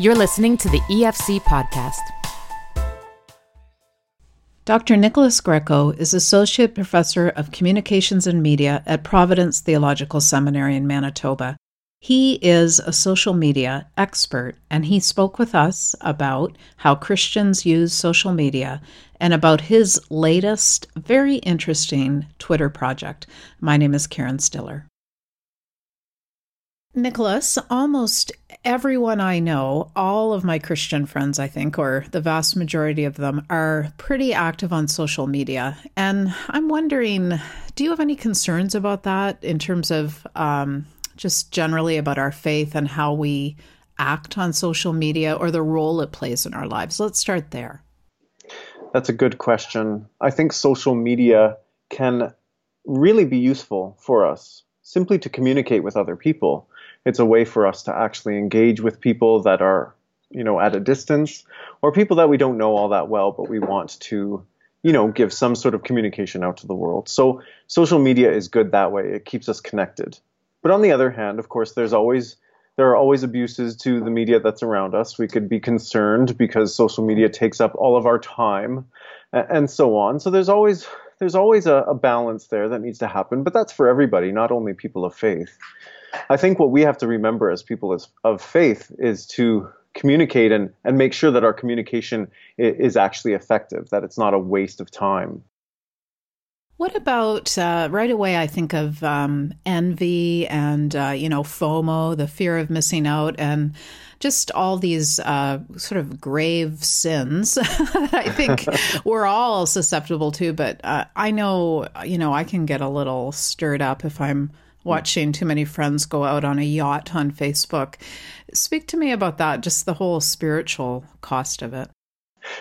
You're listening to the EFC podcast. Dr. Nicholas Greco is Associate Professor of Communications and Media at Providence Theological Seminary in Manitoba. He is a social media expert, and he spoke with us about how Christians use social media and about his latest, very interesting Twitter project. My name is Karen Stiller. Nicholas, almost everyone I know, all of my Christian friends, I think, or the vast majority of them, are pretty active on social media. And I'm wondering do you have any concerns about that in terms of um, just generally about our faith and how we act on social media or the role it plays in our lives? Let's start there. That's a good question. I think social media can really be useful for us simply to communicate with other people it's a way for us to actually engage with people that are you know at a distance or people that we don't know all that well but we want to you know give some sort of communication out to the world. So social media is good that way. It keeps us connected. But on the other hand of course there's always there are always abuses to the media that's around us. We could be concerned because social media takes up all of our time and so on. So there's always there's always a, a balance there that needs to happen but that's for everybody not only people of faith I think what we have to remember as people as, of faith is to communicate and, and make sure that our communication is actually effective, that it's not a waste of time. What about uh, right away? I think of um, envy and uh, you know FOMO, the fear of missing out, and just all these uh, sort of grave sins. I think we're all susceptible to. But uh, I know you know I can get a little stirred up if I'm watching too many friends go out on a yacht on Facebook. Speak to me about that, just the whole spiritual cost of it.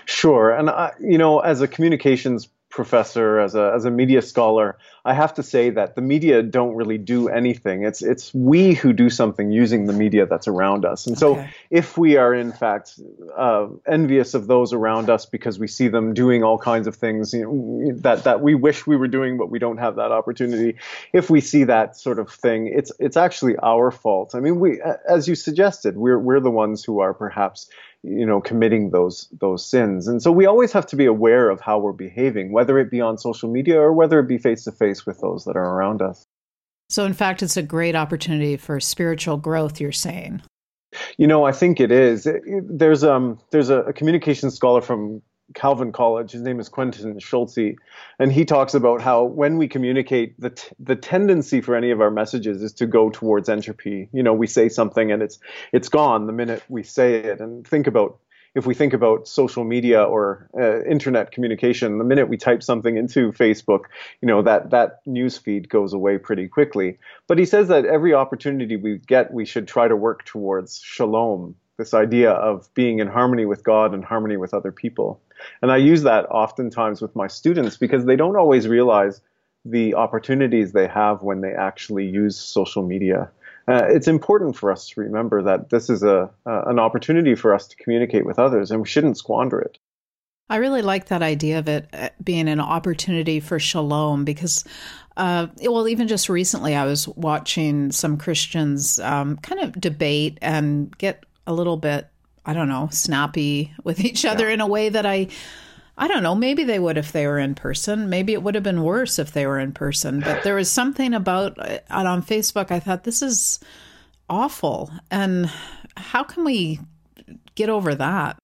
Sure. And, I, you know, as a communications professor, as a, as a media scholar, I have to say that the media don't really do anything. It's, it's we who do something using the media that's around us. And so okay. if we are, in fact, uh, envious of those around us because we see them doing all kinds of things you know, that, that we wish we were doing, but we don't have that opportunity, if we see that sort of thing, it's, it's actually our fault. I mean, we, as you suggested, we're, we're the ones who are perhaps you know committing those those sins. And so we always have to be aware of how we're behaving whether it be on social media or whether it be face to face with those that are around us. So in fact it's a great opportunity for spiritual growth you're saying. You know i think it is. There's um there's a, a communication scholar from Calvin College. His name is Quentin Schultze, and he talks about how when we communicate, the t- the tendency for any of our messages is to go towards entropy. You know, we say something and it's it's gone the minute we say it. And think about if we think about social media or uh, internet communication, the minute we type something into Facebook, you know that that news feed goes away pretty quickly. But he says that every opportunity we get, we should try to work towards shalom, this idea of being in harmony with God and harmony with other people. And I use that oftentimes with my students because they don't always realize the opportunities they have when they actually use social media. Uh, it's important for us to remember that this is a uh, an opportunity for us to communicate with others, and we shouldn't squander it. I really like that idea of it uh, being an opportunity for shalom because, uh, well, even just recently, I was watching some Christians um, kind of debate and get a little bit I don't know, snappy with each other yeah. in a way that I I don't know, maybe they would if they were in person. Maybe it would have been worse if they were in person, but there was something about uh, on Facebook I thought this is awful. And how can we get over that?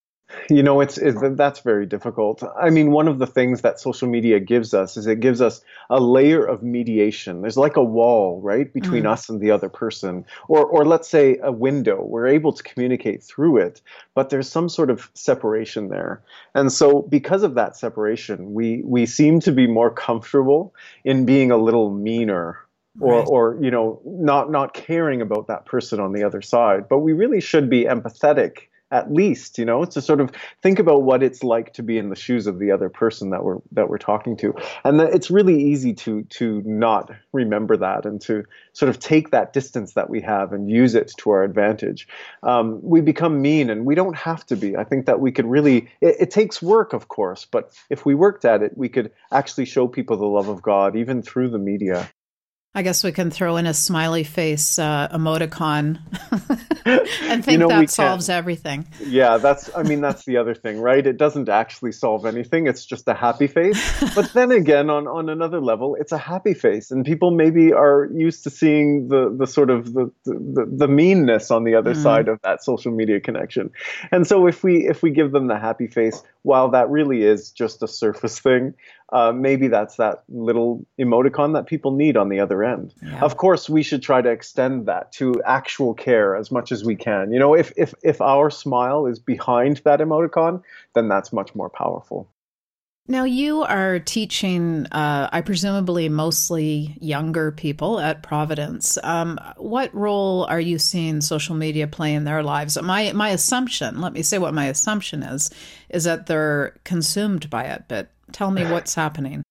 You know, it's, it's that's very difficult. I mean, one of the things that social media gives us is it gives us a layer of mediation. There's like a wall, right, between mm. us and the other person, or or let's say a window. We're able to communicate through it, but there's some sort of separation there. And so, because of that separation, we we seem to be more comfortable in being a little meaner or right. or you know not not caring about that person on the other side but we really should be empathetic at least you know to sort of think about what it's like to be in the shoes of the other person that we're that we're talking to. And that it's really easy to to not remember that and to sort of take that distance that we have and use it to our advantage. Um, we become mean and we don't have to be. I think that we could really it, it takes work of course but if we worked at it we could actually show people the love of god even through the media I guess we can throw in a smiley face uh, emoticon and think you know, that solves can. everything. Yeah, that's. I mean, that's the other thing, right? It doesn't actually solve anything. It's just a happy face. but then again, on on another level, it's a happy face, and people maybe are used to seeing the the sort of the the, the meanness on the other mm. side of that social media connection. And so if we if we give them the happy face, while that really is just a surface thing, uh, maybe that's that little emoticon that people need on the other end. Yeah. Of course, we should try to extend that to actual care as much as we can. You know, if if if our smile is behind that emoticon, then that's much more powerful. Now, you are teaching, uh, I presumably mostly younger people at Providence. Um, what role are you seeing social media play in their lives? My my assumption, let me say what my assumption is, is that they're consumed by it. But Tell me what's happening.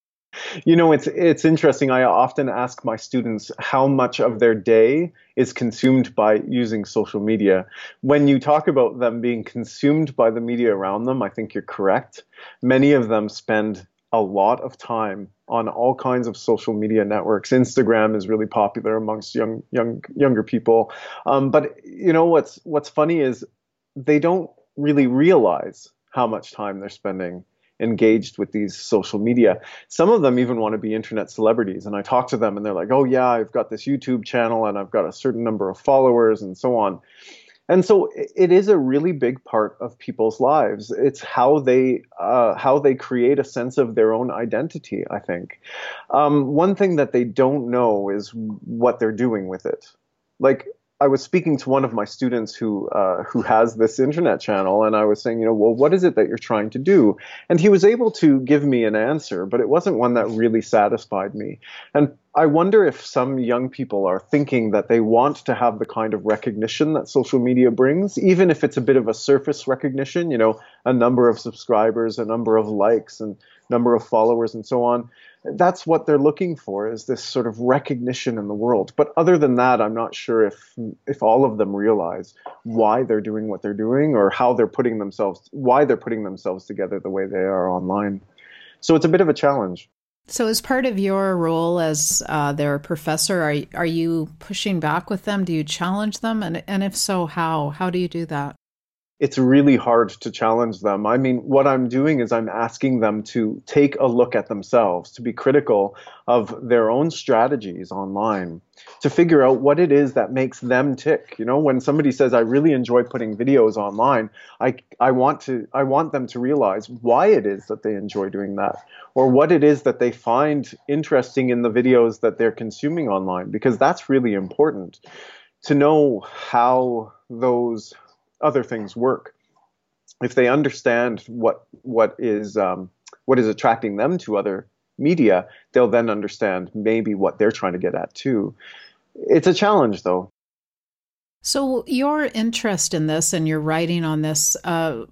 You know, it's it's interesting. I often ask my students how much of their day is consumed by using social media. When you talk about them being consumed by the media around them, I think you're correct. Many of them spend a lot of time on all kinds of social media networks. Instagram is really popular amongst young young younger people. Um, but you know what's what's funny is they don't really realize how much time they're spending engaged with these social media. Some of them even want to be internet celebrities. And I talk to them and they're like, oh, yeah, I've got this YouTube channel and I've got a certain number of followers and so on. And so it is a really big part of people's lives. It's how they uh, how they create a sense of their own identity. I think um, one thing that they don't know is what they're doing with it. Like I was speaking to one of my students who uh, who has this internet channel, and I was saying, you know, well, what is it that you're trying to do? And he was able to give me an answer, but it wasn't one that really satisfied me. And I wonder if some young people are thinking that they want to have the kind of recognition that social media brings, even if it's a bit of a surface recognition, you know, a number of subscribers, a number of likes, and number of followers, and so on that's what they're looking for is this sort of recognition in the world. But other than that, I'm not sure if if all of them realize why they're doing what they're doing or how they're putting themselves why they're putting themselves together the way they are online. So it's a bit of a challenge. So, as part of your role as uh, their professor, are are you pushing back with them? Do you challenge them, and and if so, how? How do you do that? It's really hard to challenge them. I mean, what I'm doing is I'm asking them to take a look at themselves, to be critical of their own strategies online, to figure out what it is that makes them tick. You know, when somebody says I really enjoy putting videos online, I I want to I want them to realize why it is that they enjoy doing that or what it is that they find interesting in the videos that they're consuming online because that's really important to know how those other things work. If they understand what what is um, what is attracting them to other media, they'll then understand maybe what they're trying to get at too. It's a challenge, though. So your interest in this and your writing on this, uh,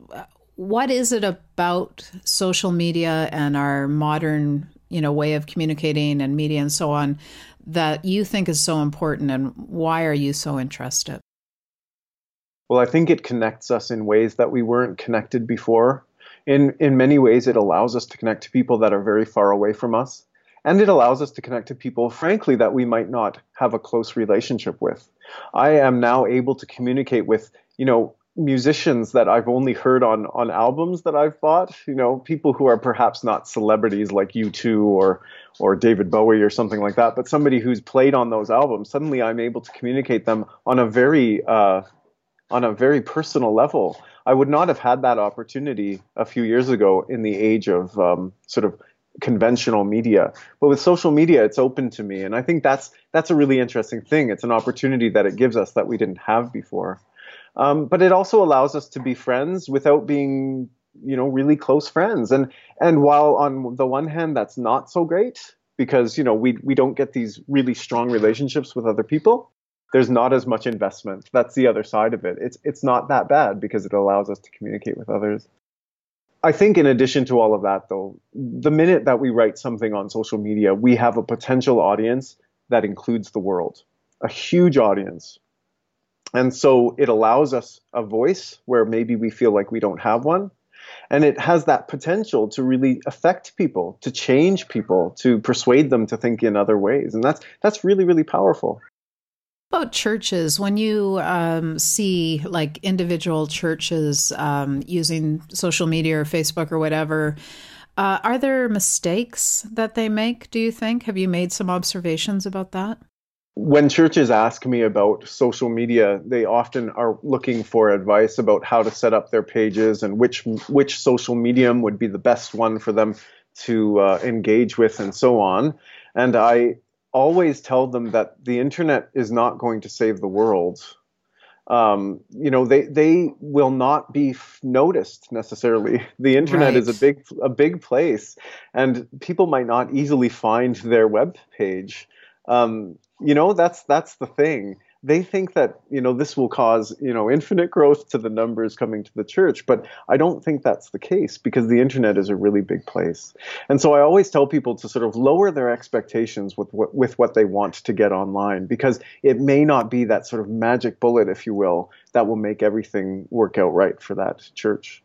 what is it about social media and our modern, you know, way of communicating and media and so on that you think is so important, and why are you so interested? Well, I think it connects us in ways that we weren't connected before. In, in many ways, it allows us to connect to people that are very far away from us. And it allows us to connect to people, frankly, that we might not have a close relationship with. I am now able to communicate with, you know, musicians that I've only heard on on albums that I've bought, you know, people who are perhaps not celebrities like U2 or or David Bowie or something like that, but somebody who's played on those albums. Suddenly, I'm able to communicate them on a very uh, on a very personal level. I would not have had that opportunity a few years ago in the age of um, sort of conventional media. But with social media, it's open to me, and I think that's that's a really interesting thing. It's an opportunity that it gives us that we didn't have before. Um, but it also allows us to be friends without being, you know, really close friends. And and while on the one hand that's not so great because you know we we don't get these really strong relationships with other people there's not as much investment. That's the other side of it. It's it's not that bad because it allows us to communicate with others. I think in addition to all of that though, the minute that we write something on social media, we have a potential audience that includes the world. A huge audience. And so it allows us a voice where maybe we feel like we don't have one. and it has that potential to really affect people, to change people, to persuade them to think in other ways, and that's that's really really powerful about churches? When you um, see like individual churches um, using social media or facebook or whatever uh, are there mistakes that they make do you think? Have you made some observations about that? When churches ask me about social media they often are looking for advice about how to set up their pages and which which social medium would be the best one for them to uh, engage with and so on. And i always tell them that the internet is not going to save the world. Um, you know, they they will not be f- noticed necessarily. The internet right. is a big a big place, and people might not easily find their web page. Um, you know, that's that's the thing they think that you know this will cause you know infinite growth to the numbers coming to the church but i don't think that's the case because the internet is a really big place. And so i always tell people to sort of lower their expectations with what with what they want to get online because it may not be that sort of magic bullet if you will that will make everything work out right for that church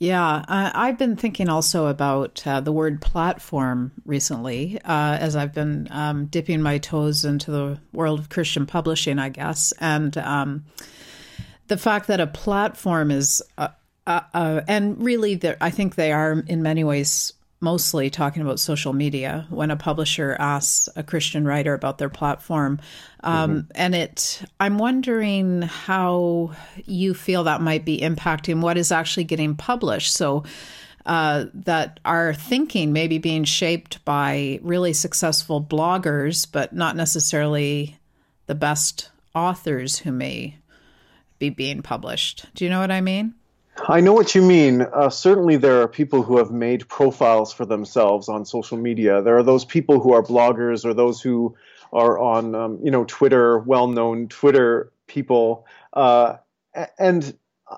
yeah, uh, I've been thinking also about uh, the word platform recently uh, as I've been um, dipping my toes into the world of Christian publishing, I guess. And um, the fact that a platform is, uh, uh, uh, and really, I think they are in many ways mostly talking about social media when a publisher asks a Christian writer about their platform. Um, mm-hmm. And it, I'm wondering how you feel that might be impacting what is actually getting published. So, uh, that are thinking maybe being shaped by really successful bloggers, but not necessarily the best authors who may be being published. Do you know what I mean? I know what you mean. Uh, certainly, there are people who have made profiles for themselves on social media. There are those people who are bloggers or those who are on, um, you know, Twitter, well-known Twitter people. Uh, and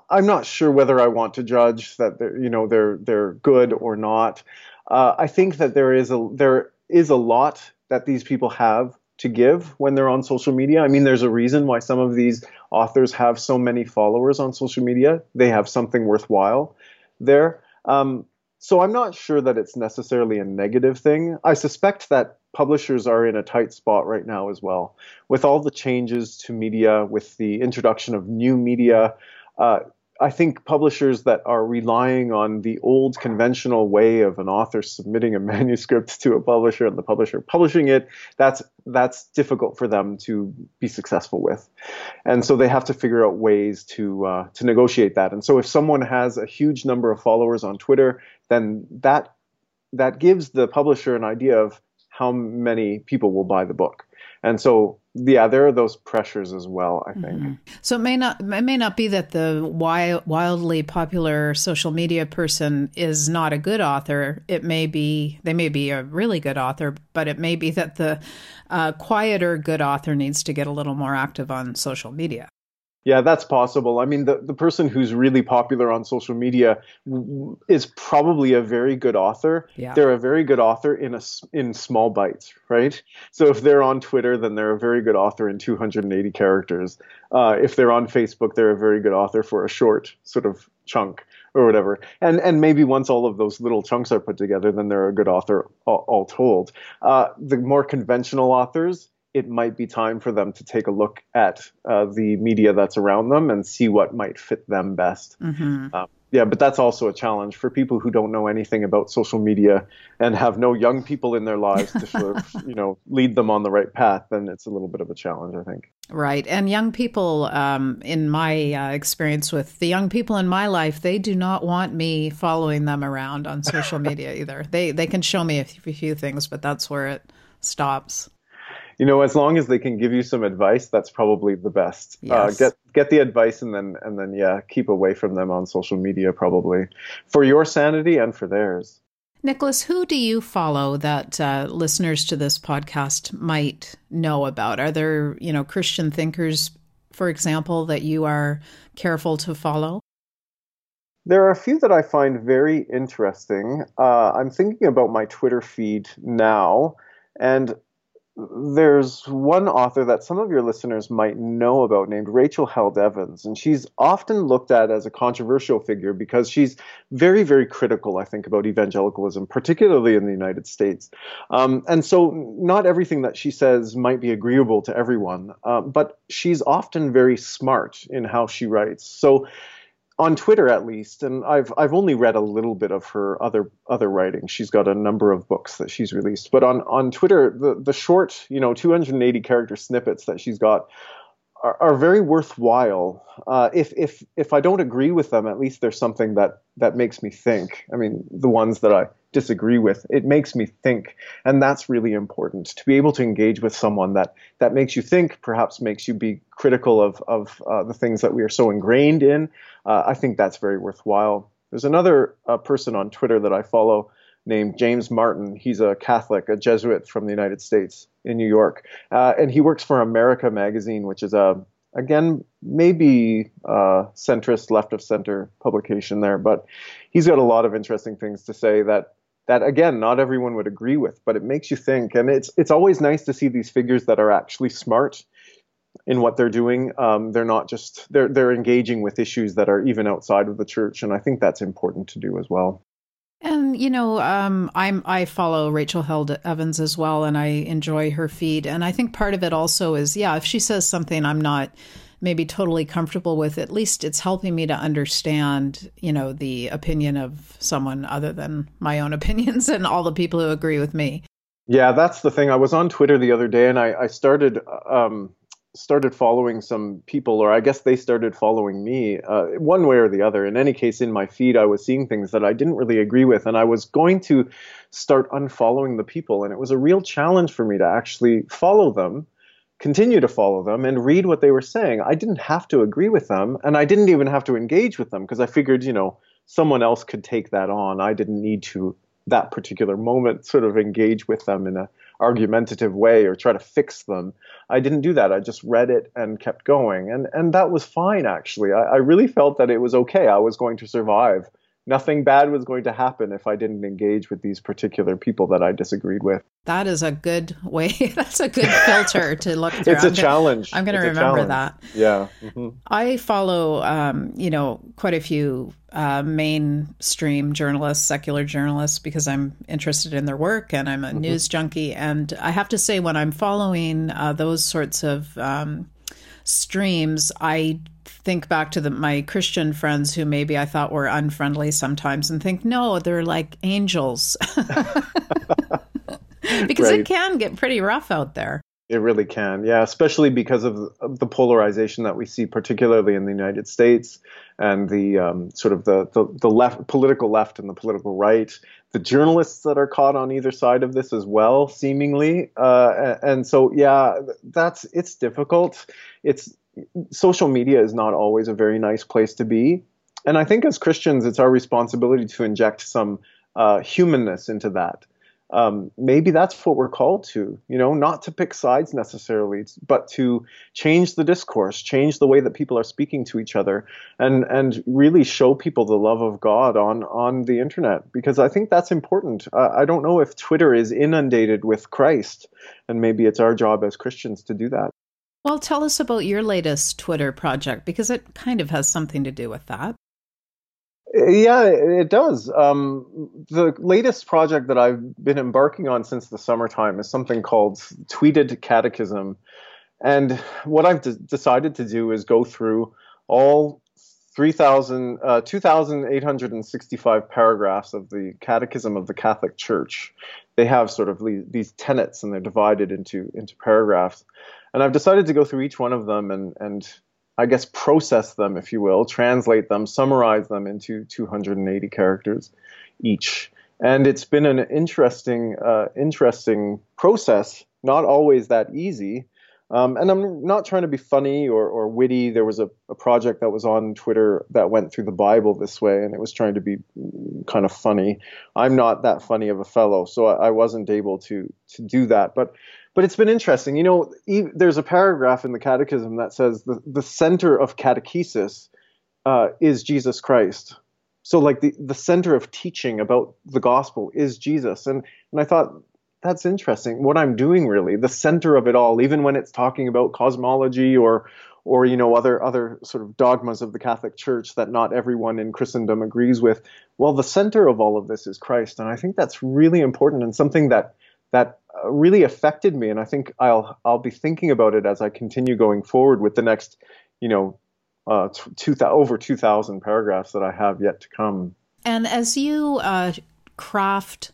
I'm not sure whether I want to judge that they're, you know, they're they're good or not. Uh, I think that there is a there is a lot that these people have to give when they're on social media. I mean, there's a reason why some of these authors have so many followers on social media. They have something worthwhile there. Um, so I'm not sure that it's necessarily a negative thing. I suspect that publishers are in a tight spot right now as well. With all the changes to media, with the introduction of new media, uh, I think publishers that are relying on the old conventional way of an author submitting a manuscript to a publisher and the publisher publishing it, that's that's difficult for them to be successful with, and so they have to figure out ways to uh, to negotiate that. And so if someone has a huge number of followers on Twitter, then that that gives the publisher an idea of how many people will buy the book. And so yeah, there are those pressures as well. I think. Mm-hmm. So it may not it may not be that the wild, wildly popular social media person is not a good author. It may be they may be a really good author, but it may be that the uh, quieter good author needs to get a little more active on social media. Yeah, that's possible. I mean, the, the person who's really popular on social media is probably a very good author. Yeah. They're a very good author in a in small bites, right? So if they're on Twitter, then they're a very good author in 280 characters. Uh, if they're on Facebook, they're a very good author for a short sort of chunk or whatever. And and maybe once all of those little chunks are put together, then they're a good author all, all told. Uh, the more conventional authors it might be time for them to take a look at uh, the media that's around them and see what might fit them best. Mm-hmm. Uh, yeah, but that's also a challenge for people who don't know anything about social media and have no young people in their lives to sort of, you know, lead them on the right path. Then it's a little bit of a challenge, I think. Right, and young people, um, in my uh, experience with the young people in my life, they do not want me following them around on social media either. They they can show me a few things, but that's where it stops you know, as long as they can give you some advice, that's probably the best. Uh, yes. Uh, get get the advice and then and then yeah, keep away from them on social media probably for your sanity and for theirs. Nicholas, who do you follow that uh, listeners to this podcast might know about? Are there, you know, Christian thinkers, for example, that you are careful to follow? There are a few that I find very interesting. Uh, I'm thinking about my Twitter feed now, and there's one author that some of your listeners might know about named Rachel Held Evans, and she's often looked at as a controversial figure because she's very, very critical, I think, about evangelicalism, particularly in the United States. Um, and so, not everything that she says might be agreeable to everyone, uh, but she's often very smart in how she writes. So, on Twitter at least, and I've I've only read a little bit of her other other writing. She's got a number of books that she's released, but on on Twitter, the the short, you know, 280 character snippets that she's got are, very worthwhile. Uh, if if if I don't agree with them, at least there's something that that makes me think. I mean, the ones that I disagree with, it makes me think, and that's really important to be able to engage with someone that that makes you think, perhaps makes you be critical of of uh, the things that we are so ingrained in. Uh, I think that's very worthwhile. There's another uh, person on Twitter that I follow named James Martin. He's a Catholic, a Jesuit from the United States in New York, uh, and he works for America Magazine, which is a again maybe uh, centrist, left of center publication there, but he's got a lot of interesting things to say that that again not everyone would agree with, but it makes you think, and it's it's always nice to see these figures that are actually smart in what they're doing. Um, they're not just they're they're engaging with issues that are even outside of the church, and I think that's important to do as well. And you know, um, I'm I follow Rachel Held Evans as well, and I enjoy her feed. And I think part of it also is, yeah, if she says something I'm not maybe totally comfortable with, at least it's helping me to understand, you know, the opinion of someone other than my own opinions and all the people who agree with me. Yeah, that's the thing. I was on Twitter the other day, and I, I started um, started following some people, or I guess they started following me, uh, one way or the other. In any case, in my feed, I was seeing things that I didn't really agree with, and I was going to start unfollowing the people. And it was a real challenge for me to actually follow them, continue to follow them, and read what they were saying. I didn't have to agree with them, and I didn't even have to engage with them because I figured, you know, someone else could take that on. I didn't need to that particular moment sort of engage with them in a argumentative way or try to fix them. I didn't do that. I just read it and kept going, and and that was fine actually. I, I really felt that it was okay. I was going to survive. Nothing bad was going to happen if I didn't engage with these particular people that I disagreed with. That is a good way. That's a good filter to look through. it's a I'm challenge. Gonna, I'm going to remember that. Yeah. Mm-hmm. I follow, um, you know, quite a few uh, mainstream journalists, secular journalists, because I'm interested in their work and I'm a mm-hmm. news junkie. And I have to say, when I'm following uh, those sorts of um, streams, I think back to the, my Christian friends who maybe I thought were unfriendly sometimes and think, no, they're like angels. because right. it can get pretty rough out there. It really can, yeah, especially because of, of, the polarization that we see, particularly in the United States, and the um, sort of the, the, the left, political left and the political right, the journalists that are caught on either side of this as well, seemingly, uh, and so yeah, that's it's difficult. It's social media is not always a very nice place to be, and I think as Christians, it's our responsibility to inject some uh, humanness into that um, maybe that's what we're called to, you know, not to pick sides necessarily, but to change the discourse, change the way that people are speaking to each other, and and really show people the love of God on on the internet because I think that's important. Uh, I don't know if Twitter is inundated with Christ, and maybe it's our job as Christians to do that. Well, tell us about your latest Twitter project because it kind of has something to do with that. Yeah, it does. Um, the latest project that I've been embarking on since the summertime is something called Tweeted Catechism. And what I've d- decided to do is go through all 3,000, uh, 2,865 paragraphs of the Catechism of the Catholic Church. They have sort of these tenets and they're divided into, into paragraphs. And I've decided to go through each one of them and, and I guess, process them, if you will, translate them, summarize them into 280 characters each. And it's been an interesting, uh, interesting process. Not always that easy. Um, and I'm not trying to be funny or, or witty. There was a, a, project that was on Twitter that went through the Bible this way, and it was trying to be kind of funny. I'm not that funny of a fellow, so I, I wasn't able to to do that. But but it's been interesting. You know, there's a paragraph in the Catechism that says the, the center of catechesis uh, is Jesus Christ. So, like the, the center of teaching about the gospel is Jesus. And and I thought that's interesting. What I'm doing really, the center of it all, even when it's talking about cosmology or or you know other other sort of dogmas of the Catholic Church that not everyone in Christendom agrees with. Well, the center of all of this is Christ, and I think that's really important and something that that uh, really affected me. And I think I'll I'll be thinking about it as I continue going forward with the next, you know, uh, two, over two thousand paragraphs that I have yet to come. And as you uh, craft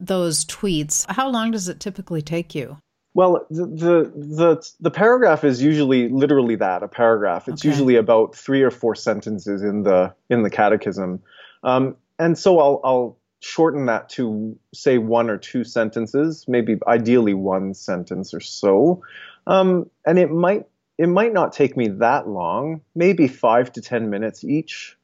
those tweets, how long does it typically take you? Well, the, the the the paragraph is usually literally that a paragraph. It's okay. usually about three or four sentences in the in the catechism, um, and so I'll I'll shorten that to say one or two sentences, maybe ideally one sentence or so, um, and it might it might not take me that long, maybe five to ten minutes each.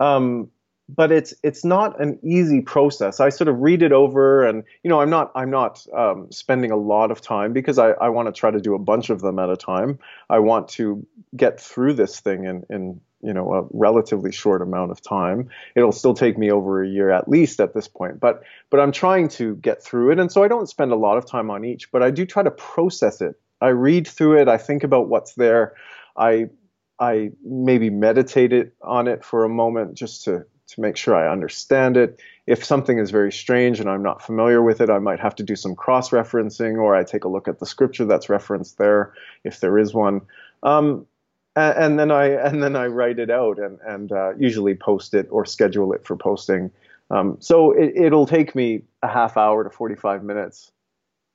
Um, but it's it's not an easy process. I sort of read it over, and you know, I'm not I'm not um, spending a lot of time because I, I want to try to do a bunch of them at a time. I want to get through this thing in in you know a relatively short amount of time. It'll still take me over a year at least at this point, but but I'm trying to get through it, and so I don't spend a lot of time on each, but I do try to process it. I read through it. I think about what's there. I I maybe meditate it on it for a moment just to to make sure I understand it. If something is very strange and I'm not familiar with it, I might have to do some cross referencing or I take a look at the scripture that's referenced there, if there is one. Um, and, and, then I and then I write it out and and uh, usually post it or schedule it for posting. Um, so it, it'll take me a half hour to 45 minutes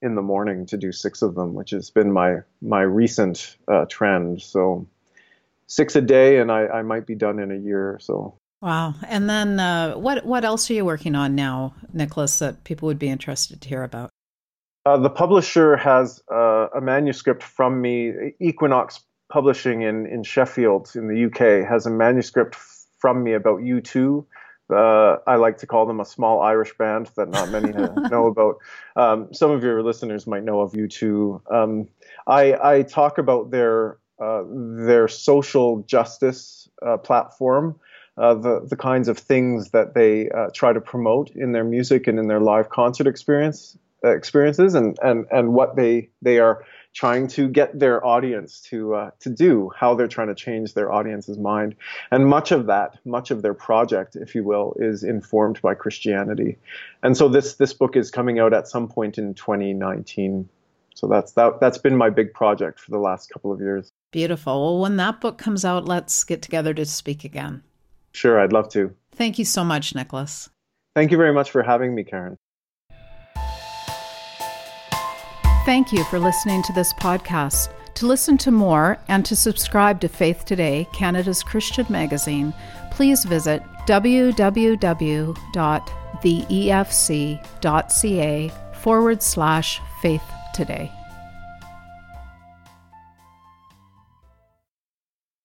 in the morning to do six of them, which has been my my recent uh, trend. So six a day, and I, I might be done in a year so. Wow. And then uh, what what else are you working on now, Nicholas, that people would be interested to hear about? Uh, the publisher has uh, a manuscript from me. Equinox Publishing in, in Sheffield, in the UK, has a manuscript from me about U2. Uh, I like to call them a small Irish band that not many know about. Um, some of your listeners might know of U2. Um, I, I, talk about their uh, their social justice uh, platform uh, the the kinds of things that they uh, try to promote in their music and in their live concert experience uh, experiences, and and and what they they are trying to get their audience to uh, to do, how they're trying to change their audience's mind, and much of that, much of their project, if you will, is informed by Christianity, and so this this book is coming out at some point in 2019. So that's that that's been my big project for the last couple of years. Beautiful. Well, when that book comes out, let's get together to speak again. Sure, I'd love to. Thank you so much, Nicholas. Thank you very much for having me, Karen. Thank you for listening to this podcast. To listen to more and to subscribe to Faith Today, Canada's Christian magazine, please visit www.theefc.ca forward slash faith today.